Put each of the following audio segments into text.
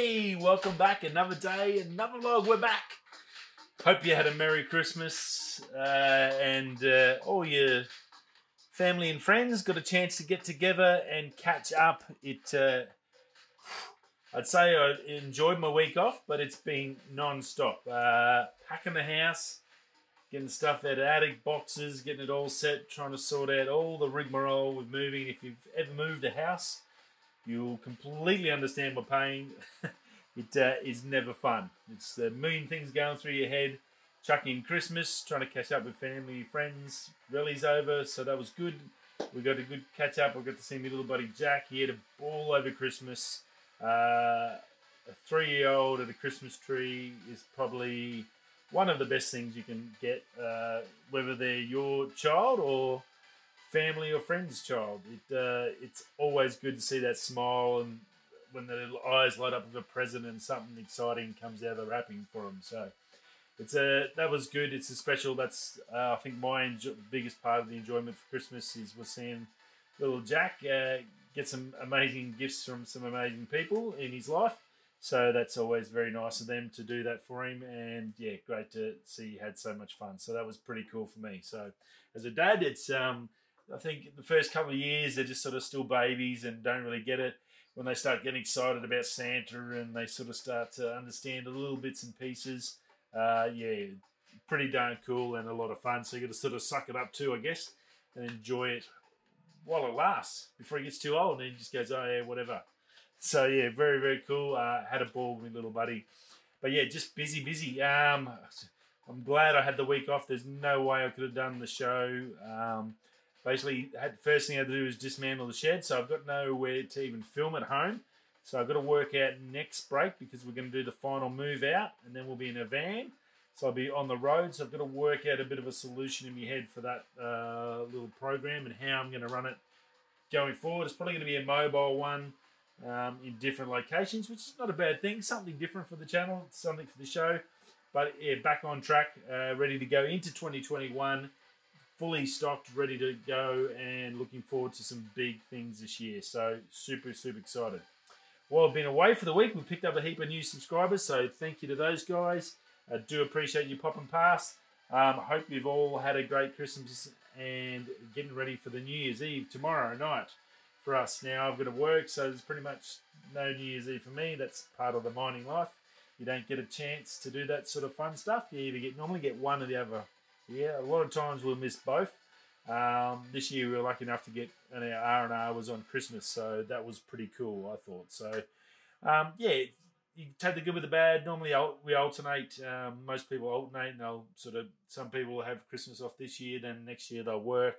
Hey, welcome back. Another day, another vlog. We're back. Hope you had a Merry Christmas uh, and uh, all your family and friends got a chance to get together and catch up. It, uh, I'd say I enjoyed my week off, but it's been non-stop. Uh, packing the house, getting stuff out of attic boxes, getting it all set, trying to sort out all the rigmarole with moving. If you've ever moved a house, you'll completely understand my pain. it uh, is never fun. It's a million things going through your head. Chucking Christmas, trying to catch up with family, friends. Rally's over, so that was good. We got a good catch up. I got to see my little buddy Jack. He had a ball over Christmas. Uh, a three-year-old at a Christmas tree is probably one of the best things you can get, uh, whether they're your child or family or friend's child. It uh, it's always good to see that smile and when the eyes light up with a present and something exciting comes out of the wrapping for them. So it's a that was good. It's a special. That's uh, I think my enjo- biggest part of the enjoyment for Christmas is was seeing little Jack uh, get some amazing gifts from some amazing people in his life. So that's always very nice of them to do that for him, and yeah, great to see he had so much fun. So that was pretty cool for me. So as a dad, it's um, I think the first couple of years they're just sort of still babies and don't really get it. When they start getting excited about Santa and they sort of start to understand a little bits and pieces, uh, yeah, pretty darn cool and a lot of fun. So you got to sort of suck it up too, I guess, and enjoy it while it lasts before he gets too old and he just goes, oh yeah, whatever. So yeah, very very cool. Uh, had a ball with my little buddy, but yeah, just busy busy. Um, I'm glad I had the week off. There's no way I could have done the show. Um, basically, had first thing I had to do was dismantle the shed, so I've got nowhere to even film at home. So I've got to work out next break because we're going to do the final move out, and then we'll be in a van. So I'll be on the road. So I've got to work out a bit of a solution in my head for that uh, little program and how I'm going to run it going forward. It's probably going to be a mobile one um, in different locations, which is not a bad thing. Something different for the channel, something for the show. But yeah, back on track, uh, ready to go into 2021, fully stocked, ready to go, and looking forward to some big things this year. So super, super excited. Well, I've been away for the week. We picked up a heap of new subscribers, so thank you to those guys. I do appreciate you popping past. Um, I hope you've all had a great Christmas and getting ready for the New Year's Eve tomorrow night for us. Now I've got to work, so there's pretty much no New Year's Eve for me. That's part of the mining life. You don't get a chance to do that sort of fun stuff. You either get normally get one or the other. Yeah, a lot of times we'll miss both. Um, this year we were lucky enough to get an R and R was on Christmas, so that was pretty cool. I thought so. Um, yeah, you take the good with the bad. Normally we alternate. Um, most people alternate, and they'll sort of. Some people have Christmas off this year, then next year they'll work,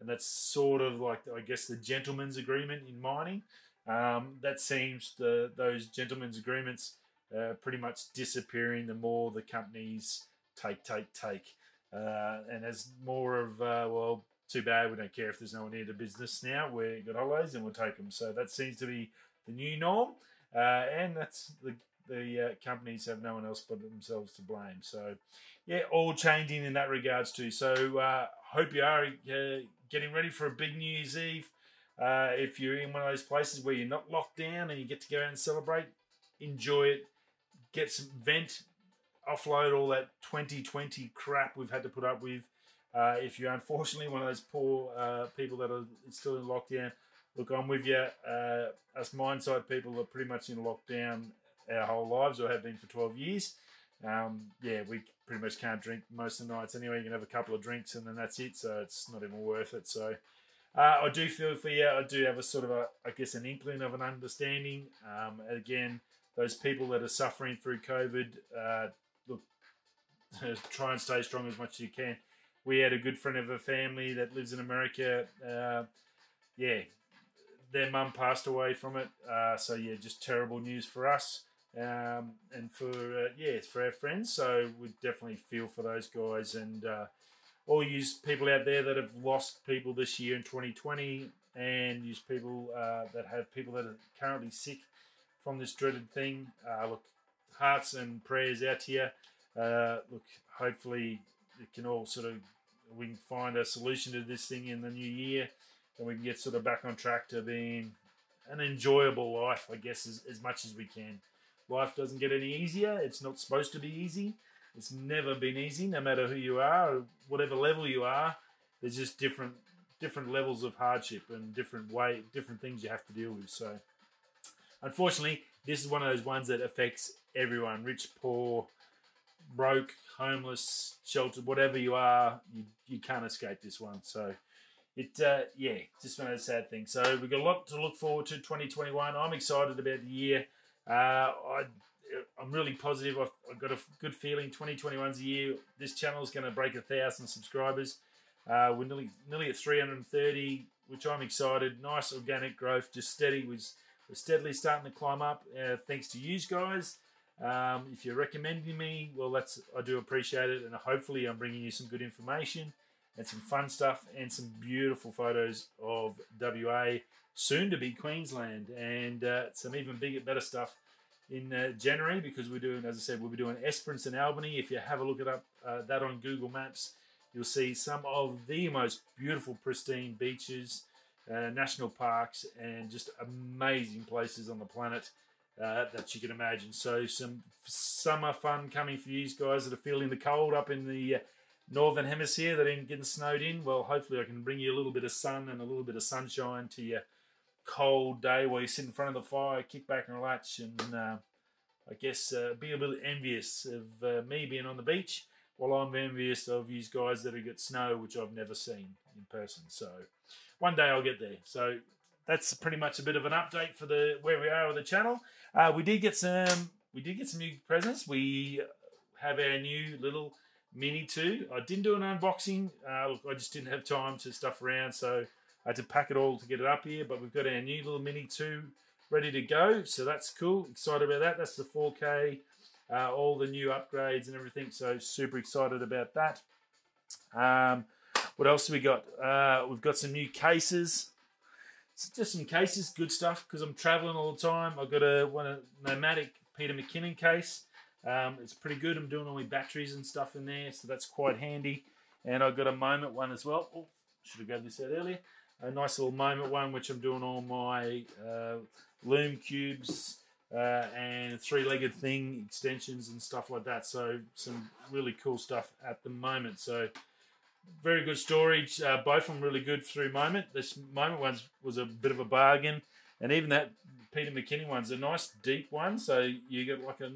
and that's sort of like I guess the gentleman's agreement in mining. Um, that seems the those gentlemen's agreements uh, pretty much disappearing the more the companies take, take, take. Uh, and as more of, uh, well, too bad, we don't care if there's no one here to business now. We've got holidays and we'll take them. So that seems to be the new norm. Uh, and that's the, the uh, companies have no one else but themselves to blame. So, yeah, all changing in that regards too. So, uh, hope you are getting ready for a big New Year's Eve. if you're in one of those places where you're not locked down and you get to go out and celebrate, enjoy it get some vent, offload all that 2020 crap we've had to put up with. Uh, if you're unfortunately one of those poor uh, people that are still in lockdown, look, I'm with you. Uh, us Mindside people are pretty much in lockdown our whole lives, or have been for 12 years. Um, yeah, we pretty much can't drink most of the nights anyway. You can have a couple of drinks and then that's it. So it's not even worth it. So uh, I do feel for you. I do have a sort of a, I guess, an inkling of an understanding. Um, again, those people that are suffering through COVID, try and stay strong as much as you can. We had a good friend of a family that lives in America. Uh, yeah, their mum passed away from it. Uh, so yeah, just terrible news for us um, and for uh, yeah for our friends. So we definitely feel for those guys and uh, all you people out there that have lost people this year in 2020 and use people uh, that have people that are currently sick from this dreaded thing. Uh, look, hearts and prayers out to you. Uh, look, hopefully it can all sort of we can find a solution to this thing in the new year, and we can get sort of back on track to being an enjoyable life, I guess, as, as much as we can. life doesn't get any easier. It's not supposed to be easy. It's never been easy, no matter who you are, whatever level you are. There's just different different levels of hardship and different way, different things you have to deal with. So, unfortunately, this is one of those ones that affects everyone: rich, poor, broke, homeless, sheltered, whatever you are. You you can't escape this one. So. It uh, yeah, just one of those sad things. So we've got a lot to look forward to 2021. I'm excited about the year. Uh, I I'm really positive. I've, I've, got a good feeling. 2021's a year. This channel is going to break a thousand subscribers. Uh, we're nearly nearly at 330, which I'm excited. Nice organic growth, just steady. We're, we're steadily starting to climb up. Uh, thanks to you guys. Um, if you're recommending me, well, that's I do appreciate it, and hopefully I'm bringing you some good information and some fun stuff and some beautiful photos of WA, soon to be Queensland, and uh, some even bigger, better stuff in uh, January because we're doing, as I said, we'll be doing Esperance and Albany. If you have a look at up uh, that on Google Maps, you'll see some of the most beautiful, pristine beaches, uh, national parks, and just amazing places on the planet uh, that you can imagine. So some summer fun coming for you guys that are feeling the cold up in the uh, northern hemisphere that ain't getting snowed in. Well, hopefully I can bring you a little bit of sun and a little bit of sunshine to your cold day while you sit in front of the fire, kick back and relax, and uh, I guess uh, be a bit envious of uh, me being on the beach while I'm envious of you guys that have got snow, which I've never seen in person. So one day I'll get there. So that's pretty much a bit of an update for the where we are with the channel. Uh, we did get some we did get some new presents. We have our new little Mini 2. I didn't do an unboxing. Uh, look, I just didn't have time to stuff around, so I had to pack it all to get it up here. But we've got our new little Mini 2 ready to go, so that's cool. Excited about that. That's the 4K, uh, all the new upgrades and everything. So super excited about that. Um, what else have we got? Uh, we've got some new cases. Just some cases, good stuff because I'm traveling all the time. I've got a one a Nomatic Peter McKinnon case. Um, it's pretty good. I'm doing all my batteries and stuff in there, so that's quite handy. And I've got a moment one as well. Oh, should have grabbed this out earlier. A nice little moment one, which I'm doing all my uh, Lume Cubes uh, and three-legged thing extensions and stuff like that. So some really cool stuff at the moment. So very good storage. Uh, both of them really good through moment. This moment one was a bit of a bargain, and even that Peter McKinnon one's a nice deep one. So you get like a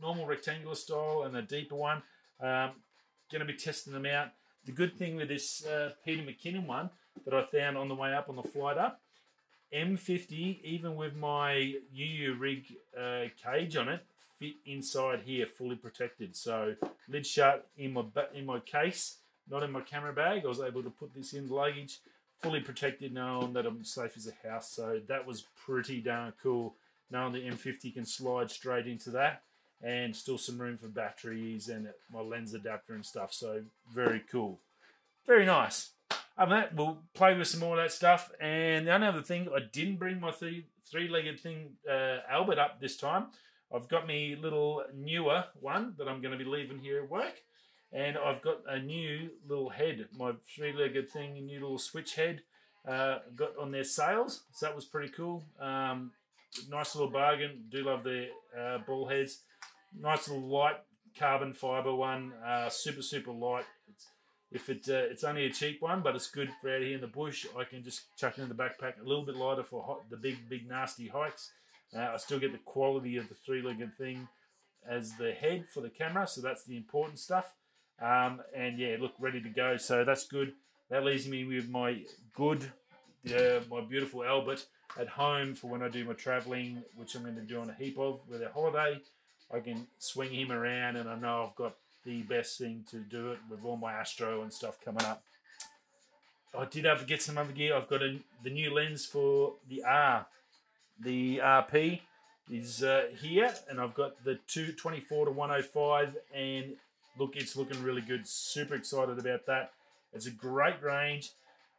normal rectangular style and a deeper one. Um, going to be testing them out. The good thing with this uh, Peter McKinnon one that I found on the way up on the flight up, M50, even with my UURig uh, cage on it, fit inside here, fully protected. So lid shut in my in my case, not in my camera bag. I was able to put this in luggage, fully protected, knowing that I'm safe as a house. So that was pretty darn cool, knowing the M50 can slide straight into that and still some room for batteries and my lens adapter and stuff. So very cool. Very nice. Other that, we'll play with some more of that stuff. And the only other thing, I didn't bring my three three-legged thing, uh, Albert, up this time. I've got me little newer one that I'm going to be leaving here at work. And I've got a new little head, my three-legged thing, a new little switch head uh, got on their sales. So that was pretty cool. Um, nice little bargain. Do love the uh, ball heads nice little light carbon fiber one, uh, super super light. It's, if it uh, it's only a cheap one, but it's good for out here in the bush. I can just chuck it in the backpack. A little bit lighter for hot, the big big nasty hikes. Uh, I still get the quality of the three-legged thing as the head for the camera, so that's the important stuff. Um, and yeah, look ready to go. So that's good. That leaves me with my good, uh, my beautiful Albert at home for when I do my traveling, which I'm going to do on a heap of with a holiday. I can swing him around, and I know I've got the best thing to do it with all my Astro and stuff coming up. I did have to get some other gear. I've got a, the new lens for the R. The RP is uh, here, and I've got the 224 to 105, and look, it's looking really good. Super excited about that. It's a great range.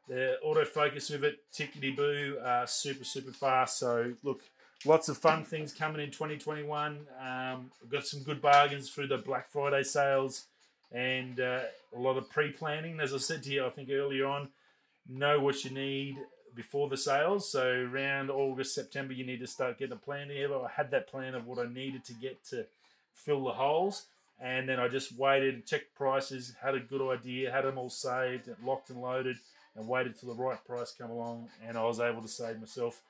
The autofocus with it, tickety boo, uh, super super fast. So look, lots of fun things coming in 2021. Um, we've got some good bargains through the Black Friday sales and uh, a lot of pre planning. As I said to you, I think earlier on, know what you need before the sales. So around August, September, you need to start getting a plan together. I had that plan of what I needed to get to fill the holes, and then I just waited, checked prices, had a good idea, had them all saved, locked and loaded, and waited till the right price come along, and I was able to save myself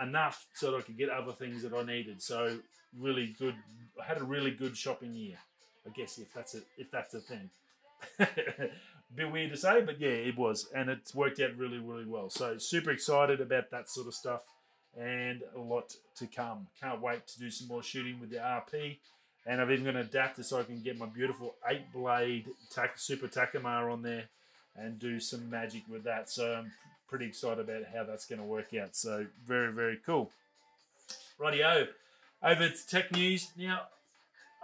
enough so that I could get other things that I needed. So really good. I had a really good shopping year. I guess if that's a if that's a thing. bit weird to say, but yeah, it was, and it's worked out really, really well. So super excited about that sort of stuff, and a lot to come. Can't wait to do some more shooting with the RP, and I've even going to adapt it so I can get my beautiful eight blade Super Takumar on there, and do some magic with that. So I'm pretty excited about how that's going to work out. So very, very cool. Rightio, over to tech news now.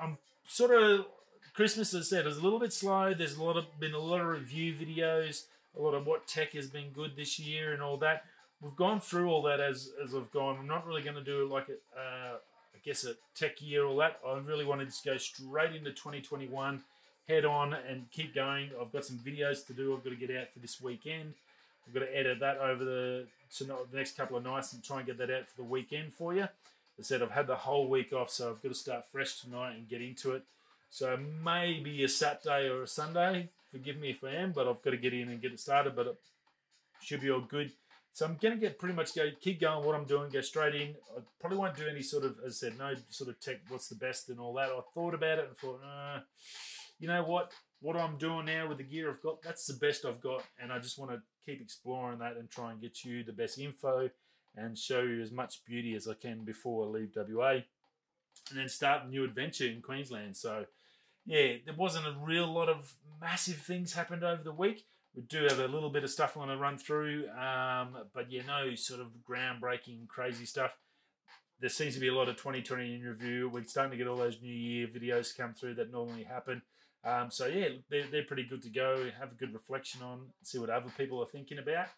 I'm sort of Christmas, as I said, is a little bit slow. There's a lot of been a lot of review videos, a lot of what tech has been good this year and all that. We've gone through all that as as I've gone. I'm not really going to do like a, uh, guess a tech year all that. I really wanted to go straight into 2021, head on and keep going. I've got some videos to do. I've got to get out for this weekend. I've got to edit that over the the next couple of nights and try and get that out for the weekend for you. I said, I've had the whole week off, so I've got to start fresh tonight and get into it. So maybe a Saturday or a Sunday. Forgive me if I am, but I've got to get in and get it started. But it should be all good. So I'm going to get pretty much go keep going what I'm doing, go straight in. I probably won't do any sort of, as I said, no sort of tech. What's the best and all that. I thought about it and thought, uh, you know what? What I'm doing now with the gear I've got, that's the best I've got, and I just want to keep exploring that and try and get you the best info and show you as much beauty as I can before I leave WA, and then start a new adventure in Queensland. So yeah, there wasn't a real lot of massive things happened over the week. We do have a little bit of stuff I want to run through, um, but yeah, no sort of groundbreaking, crazy stuff. There seems to be a lot of 2020 in review. We're starting to get all those New Year videos come through that normally happen. Um, so yeah, they're, they're pretty good to go. Have a good reflection on, see what other people are thinking about,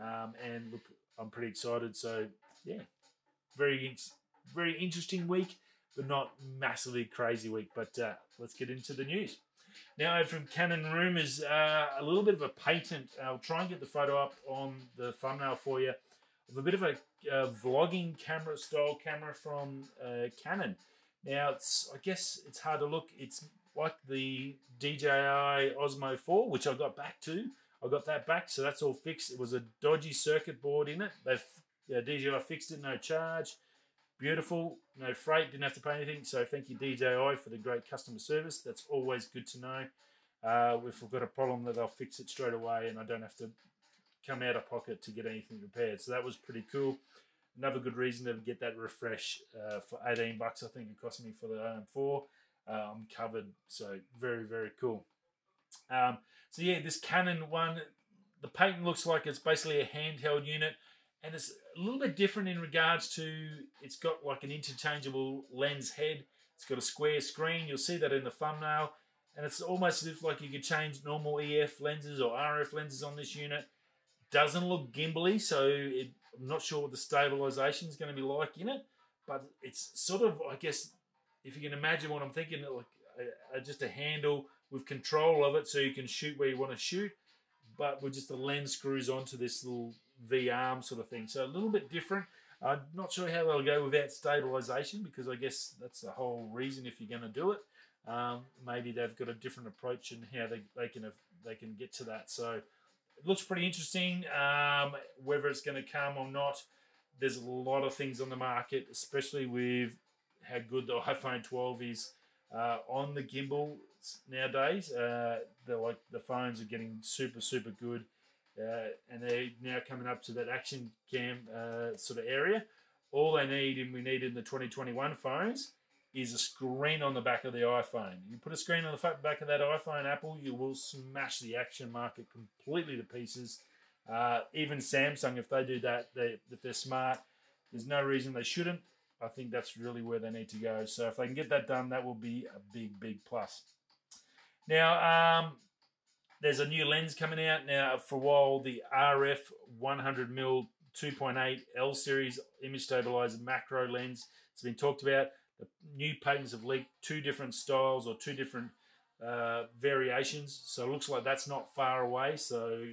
um, and look, I'm pretty excited. So yeah, very very interesting week but not massively crazy week. But uh, let's get into the news. Now, from Canon Rumors, uh, a little bit of a patent. I'll try and get the photo up on the thumbnail for you of a bit of a uh, vlogging camera style camera from uh, Canon. Now, it's I guess it's hard to look. It's like the DJI Osmo 4, which I got back to. I got that back, so that's all fixed. It was a dodgy circuit board in it. They've yeah, DJI fixed it, no charge. Beautiful, no freight, didn't have to pay anything. So thank you DJI for the great customer service. That's always good to know. Uh, if we've got a problem, that they'll fix it straight away, and I don't have to come out of pocket to get anything repaired. So that was pretty cool. Another good reason to get that refresh uh, for 18 bucks. I think it cost me for the OM4. Uh, I'm covered, so very very cool. Um, so yeah, this Canon one, the patent looks like it's basically a handheld unit and it's a little bit different in regards to it's got like an interchangeable lens head. It's got a square screen. You'll see that in the thumbnail, and it's almost as if like you could change normal EF lenses or RF lenses on this unit. Doesn't look gimbally, so it, I'm not sure what the stabilization is going to be like in it, but it's sort of I guess if you can imagine what I'm thinking, like a, a, just a handle with control of it, so you can shoot where you want to shoot, but with just the lens screws onto this little V arm sort of thing. So a little bit different. I'm not sure how they'll go without stabilization because I guess that's the whole reason if you're going to do it. Um, maybe they've got a different approach and how they, they can have, they can get to that. So it looks pretty interesting. Um, whether it's going to come or not, there's a lot of things on the market, especially with how good the iPhone 12 is uh, on the gimbal nowadays. Uh, like the phones are getting super super good. Uh, and they're now coming up to that action cam uh, sort of area. All they need, and we need in the 2021 phones, is a screen on the back of the iPhone. You put a screen on the back of that iPhone, Apple, you will smash the action market completely to pieces. Uh, even Samsung, if they do that, they, if they're smart, there's no reason they shouldn't. I think that's really where they need to go. So if they can get that done, that will be a big, big plus. Now, um, there's a new lens coming out now for a while. The RF 100mm 2.8 L series image stabilizer macro lens. It's been talked about. The new patents have leaked two different styles or two different uh, variations. So it looks like that's not far away. So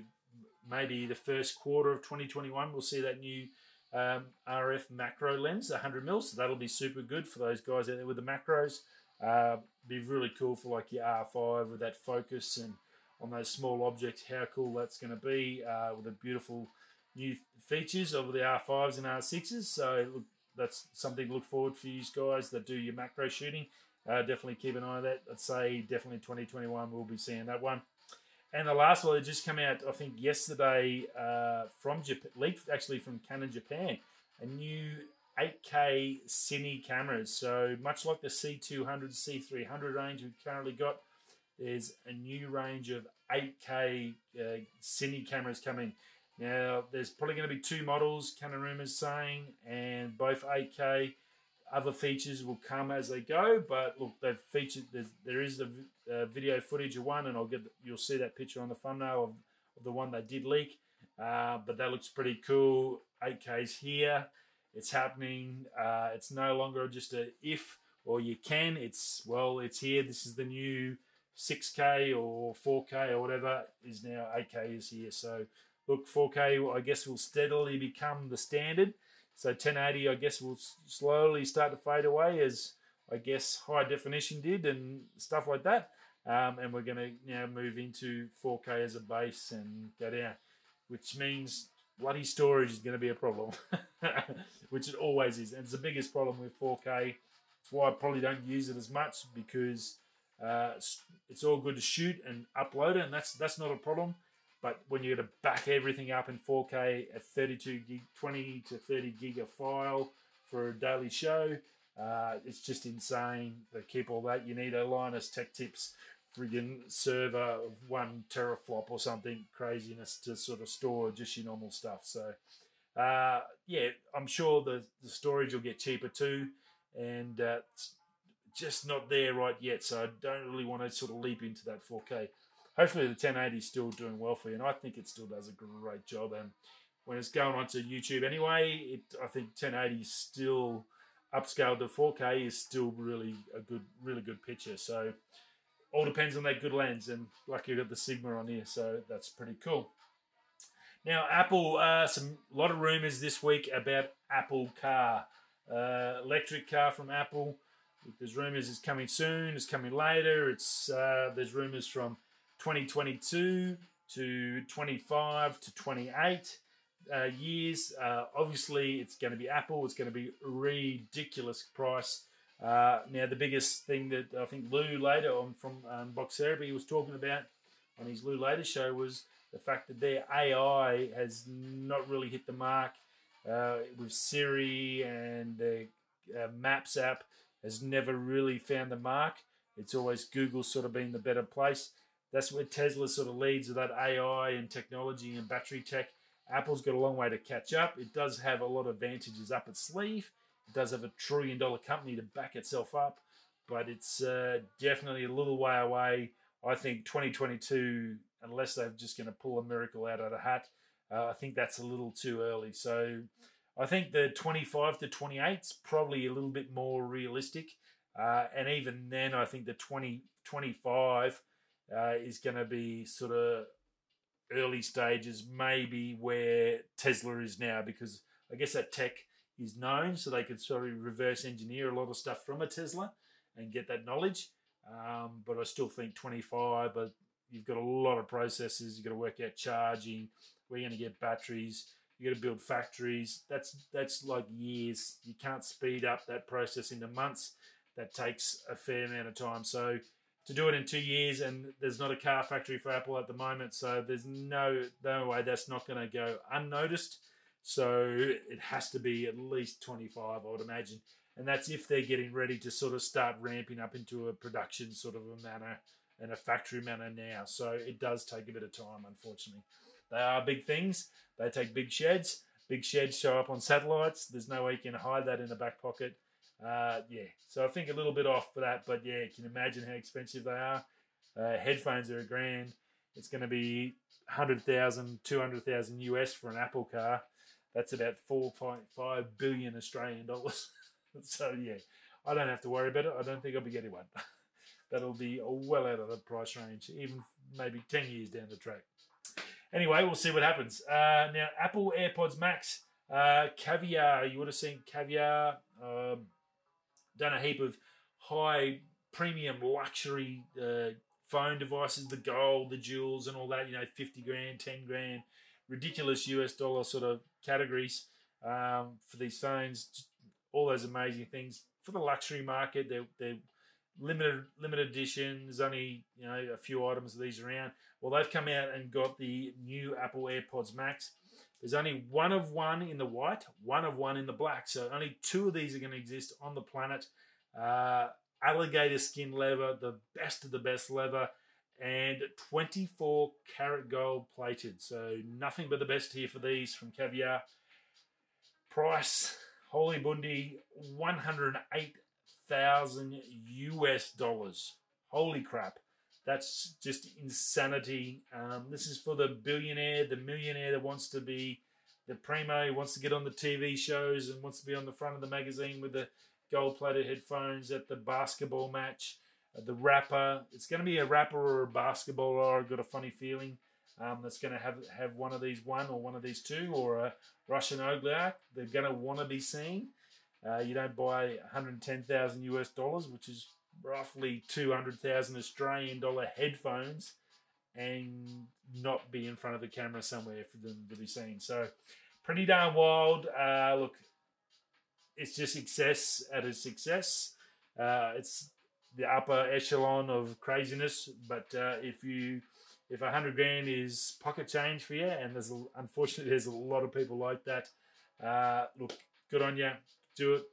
maybe the first quarter of 2021, we'll see that new um, RF macro lens, 100 mils. So that'll be super good for those guys out there with the macros. Uh, be really cool for like your R5 with that focus and on those small objects. How cool that's going to be uh, with the beautiful new features of the R5s and R6s. So look, that's something to look forward for you guys that do your macro shooting. Uh, definitely keep an eye on that. I'd say definitely 2021 we'll be seeing that one. And the last one that just came out, I think yesterday uh, from Japan, leaked actually from Canon Japan, a new 8K cine cameras. So much like the C200, C300 range we've currently got, there's a new range of 8K uh, cine cameras coming. Now, there's probably going to be two models, Canon Rumors saying, and both 8K. Other features will come as they go, but look, they've featured. There is the uh, video footage of one, and I'll get you'll see that picture on the thumbnail of, of the one they did leak. Uh, but that looks pretty cool. 8K's here. It's happening. Uh, it's no longer just a if or you can. It's well, it's here. This is the new 6K or 4K or whatever is now 8K is here. So look, 4K I guess will steadily become the standard. So 1080 I guess will slowly start to fade away as I guess high definition did and stuff like that. Um, and we're going to now move into 4K as a base and go down, which means bloody storage is going to be a problem, which it always is. And it's the biggest problem with 4K. It's why I probably don't use it as much because uh, it's all good to shoot and upload it, and that's that's not a problem. But when you got to back everything up in 4K at 32 gig, 20 to 30 gig of file for a daily show, uh, it's just insane to keep all that. You need a Linus Tech Tips friggin' server of one teraflop or something craziness to sort of store just your normal stuff. So, uh, yeah, I'm sure the, the storage will get cheaper too, and uh, just not there right yet. So I don't really want to sort of leap into that 4K. Hopefully the 1080 is still doing well for you, and I think it still does a great job. And when it's going onto YouTube anyway, it I think 1080 is still upscaled to 4K is still really a good, really good picture. So all depends on that good lens, and lucky you've got the Sigma on here, so that's pretty cool. Now, Apple, uh, some lot of rumors this week about Apple Car, uh, electric car from Apple. There's rumors it's coming soon, it's coming later. It's uh, there's rumors from 2022 to 25 to 28 uh, years. Uh, obviously, it's going to be Apple. It's going to be ridiculous price. Uh, now, the biggest thing that I think Lew Later on from um, Box Therapy was talking about on his Lew Later show was the fact that their AI has not really hit the mark uh, with Siri and the uh, Maps app has never really found the mark. It's always Google sort of been the better place. That's where Tesla sort of leads with that AI and technology and battery tech. Apple's got a long way to catch up. It does have a lot of advantages up its sleeve. It does have a trillion dollar company to back itself up, but it's uh, definitely a little way away. I think 2022, unless they're just going to pull a miracle out of the hat, uh, I think that's a little too early. So I think the 25 to 28 is probably a little bit more realistic. Uh, and even then, I think the 20, 25 uh, is going to be sort of early stages, maybe where Tesla is now, because I guess that tech is known, so they could sort of reverse engineer a lot of stuff from a Tesla and get that knowledge. Um, but I still think 25, but you've got a lot of processes. You've got to work out charging. We're going to get batteries. You got to build factories. That's that's like years. You can't speed up that process into months. That takes a fair amount of time. So to do it in two years, and there's not a car factory for Apple at the moment, so there's no no way that's not going to go unnoticed. So it has to be at least 25, I would imagine. And that's if they're getting ready to sort of start ramping up into a production sort of a manner and a factory manner now. So it does take a bit of time, unfortunately. They are big things. They take big sheds. Big sheds show up on satellites. There's no way you can hide that in a back pocket. Uh, yeah, so I think a little bit off for that, but yeah, you can imagine how expensive they are. Uh, headphones are a grand. It's going to be 100,000, 200,000 US for an Apple car that's about 4.5 billion Australian dollars. so yeah, I don't have to worry about it. I don't think I'll be getting one. That'll be well out of the price range, even maybe 10 years down the track. Anyway, we'll see what happens. Uh, now, Apple AirPods Max, uh, Caviar. You would have seen Caviar. Um, done a heap of high premium luxury uh, phone devices, the gold, the jewels, and all that. You know, fifty grand, ten grand, ridiculous US dollar sort of categories um, for these phones. All those amazing things for the luxury market. They're, they're limited limited edition. There's Only you know a few items of these around. Well, they've come out and got the new Apple AirPods Max. There's only one of one in the white, one of one in the black. So only two of these are going to exist on the planet. Uh, alligator skin leather, the best of the best leather, and 24 karat gold plated. So nothing but the best here for these from Caviar. Price, holy bundy, 108,000 US dollars. Holy crap. That's just insanity. Um, this is for the billionaire, the millionaire that wants to be the primo, wants to get on the TV shows and wants to be on the front of the magazine with the gold plated headphones at the basketball match. Uh, the rapper, it's going to be a rapper or a basketballer. I've got a funny feeling um, that's going to have have one of these one or one of these two or a Russian oligarch. They're going to want to be seen. Uh, you don't buy 110,000 US dollars, which is roughly 200,000 Australian dollar headphones and not be in front of the camera somewhere for them to be seen. So, pretty darn wild. Uh, look, it's just success at a success. Uh, it's the upper echelon of craziness. But uh, if you if a hundred grand is pocket change for you, and there's unfortunately there's a lot of people like that. Uh, look, good on you. Do it.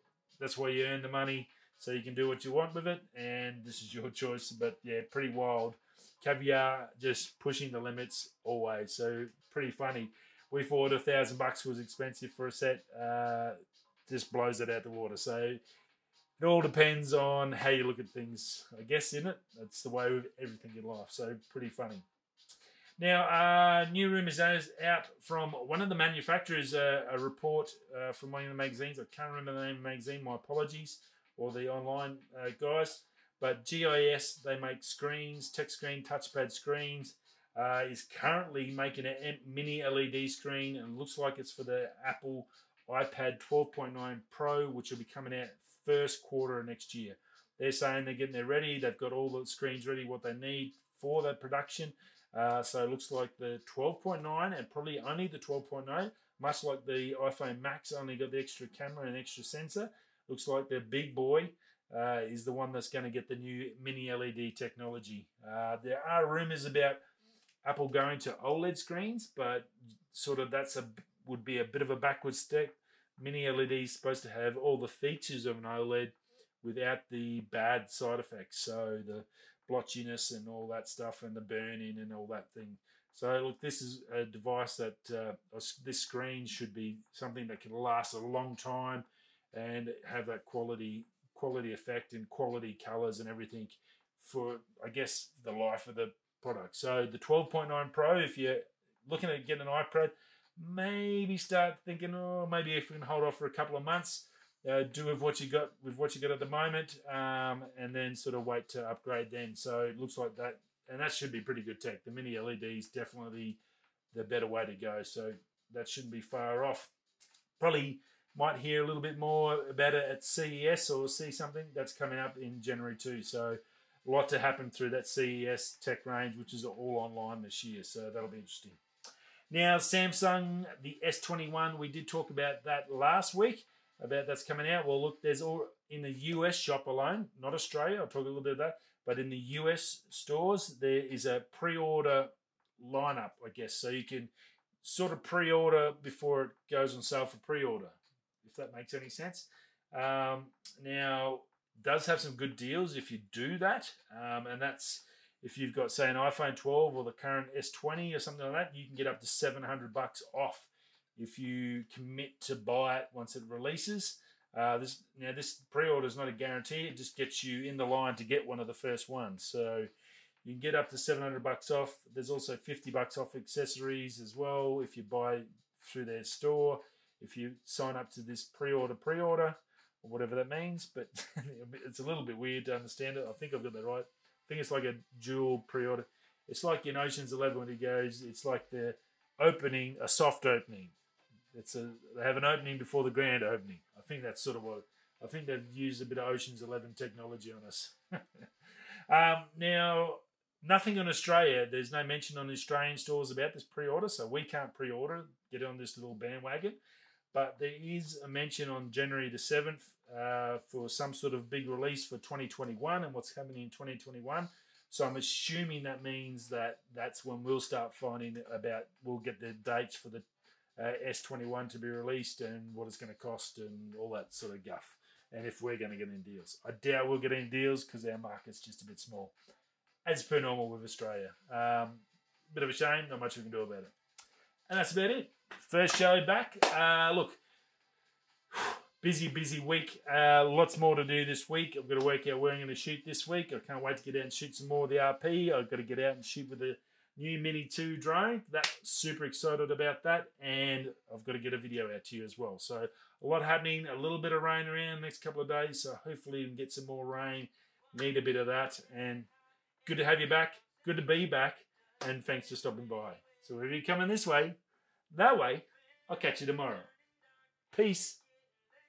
That's why you earn the money, so you can do what you want with it. And this is your choice. But yeah, pretty wild. Caviar just pushing the limits always. So pretty funny. We thought a thousand bucks was expensive for a set. Uh, just blows it out the water. So it all depends on how you look at things, I guess, in it. That's the way with everything in life. So pretty funny. Now, uh, new rumours out from one of the manufacturers, uh, a report uh, from one of the magazines. I can't remember the name of the magazine, my apologies, or the online uh, guys. But GIS, they make screens, tech screen, touchpad screens, uh, is currently making a mini LED screen and looks like it's for the Apple iPad 12.9 Pro, which will be coming out first quarter of next year. They're saying they're getting there ready. They've got all the screens ready, what they need for that production. Uh, so it looks like the 12.9 and probably only the 12.9, much like the iPhone Max only got the extra camera and extra sensor. Looks like the big boy uh, is the one that's going to get the new mini LED technology. Uh, there are rumors about Apple going to OLED screens, but sort of that's a would be a bit of a backward step. Mini LED is supposed to have all the features of an OLED without the bad side effects. So the blotchiness and all that stuff, and the burning and all that thing. So look, this is a device that uh, this screen should be something that can last a long time and have that quality quality effect and quality colors and everything for I guess the life of the product. So the 12.9 Pro, if you're looking at getting an iPad, maybe start thinking, oh, maybe if we can hold off for a couple of months, uh, do with what you got with what you got at the moment, um, and then sort of wait to upgrade then. So it looks like that, and that should be pretty good tech. The mini LED is definitely the better way to go. So that shouldn't be far off. Probably might hear a little bit more about it at CES or see something that's coming up in January too. So a lot to happen through that CES tech range, which is all online this year. So that'll be interesting. Now, Samsung, the S21, we did talk about that last week, about that's coming out. Well, look, there's all in the US shop alone, not Australia. I'll talk a little bit of that. But in the US stores, there is a pre order lineup, I guess. So you can sort of pre order before it goes on sale for pre order, if that makes any sense. Um, now, does have some good deals if you do that. Um, and that's if you've got say an iPhone 12 or the current S20 or something like that, you can get up to 700 bucks off if you commit to buy it once it releases. Uh, this now this pre-order is not a guarantee; it just gets you in the line to get one of the first ones. So you can get up to 700 bucks off. There's also 50 bucks off accessories as well if you buy through their store. If you sign up to this pre-order pre-order or whatever that means, but it's a little bit weird to understand it. I think I've got that right. I think it's like a dual pre-order. It's like in Ocean's Eleven when he goes, it's like the opening, a soft opening. It's a they have an opening before the grand opening. I think that's sort of what I think they've used a bit of Ocean's Eleven technology on us. um, now, nothing on Australia. There's no mention on Australian stores about this pre-order, so we can't pre-order. Get on this little bandwagon. But there is a mention on January the seventh uh, for some sort of big release for 2021 and what's happening in 2021. So I'm assuming that means that that's when we'll start finding about. We'll get the dates for the uh, S21 to be released and what it's going to cost and all that sort of guff. And if we're going to get any deals, I doubt we'll get any deals because our market's just a bit small, as per normal with Australia. Um, bit of a shame, not much we can do about it. And that's about it. First show back. Uh, look, busy, busy week. Uh, lots more to do this week. I've got to work out where I'm going to shoot this week. I can't wait to get out and shoot some more of the RP. I've got to get out and shoot with the new Mini 2 drone. That super excited about that. And I've got to get a video out to you as well. So a lot happening. A little bit of rain around next couple of days. So hopefully we can get some more rain. Need a bit of that. And good to have you back. Good to be back. And thanks for stopping by. So if you're coming this way, that way, I'll catch you tomorrow. Peace.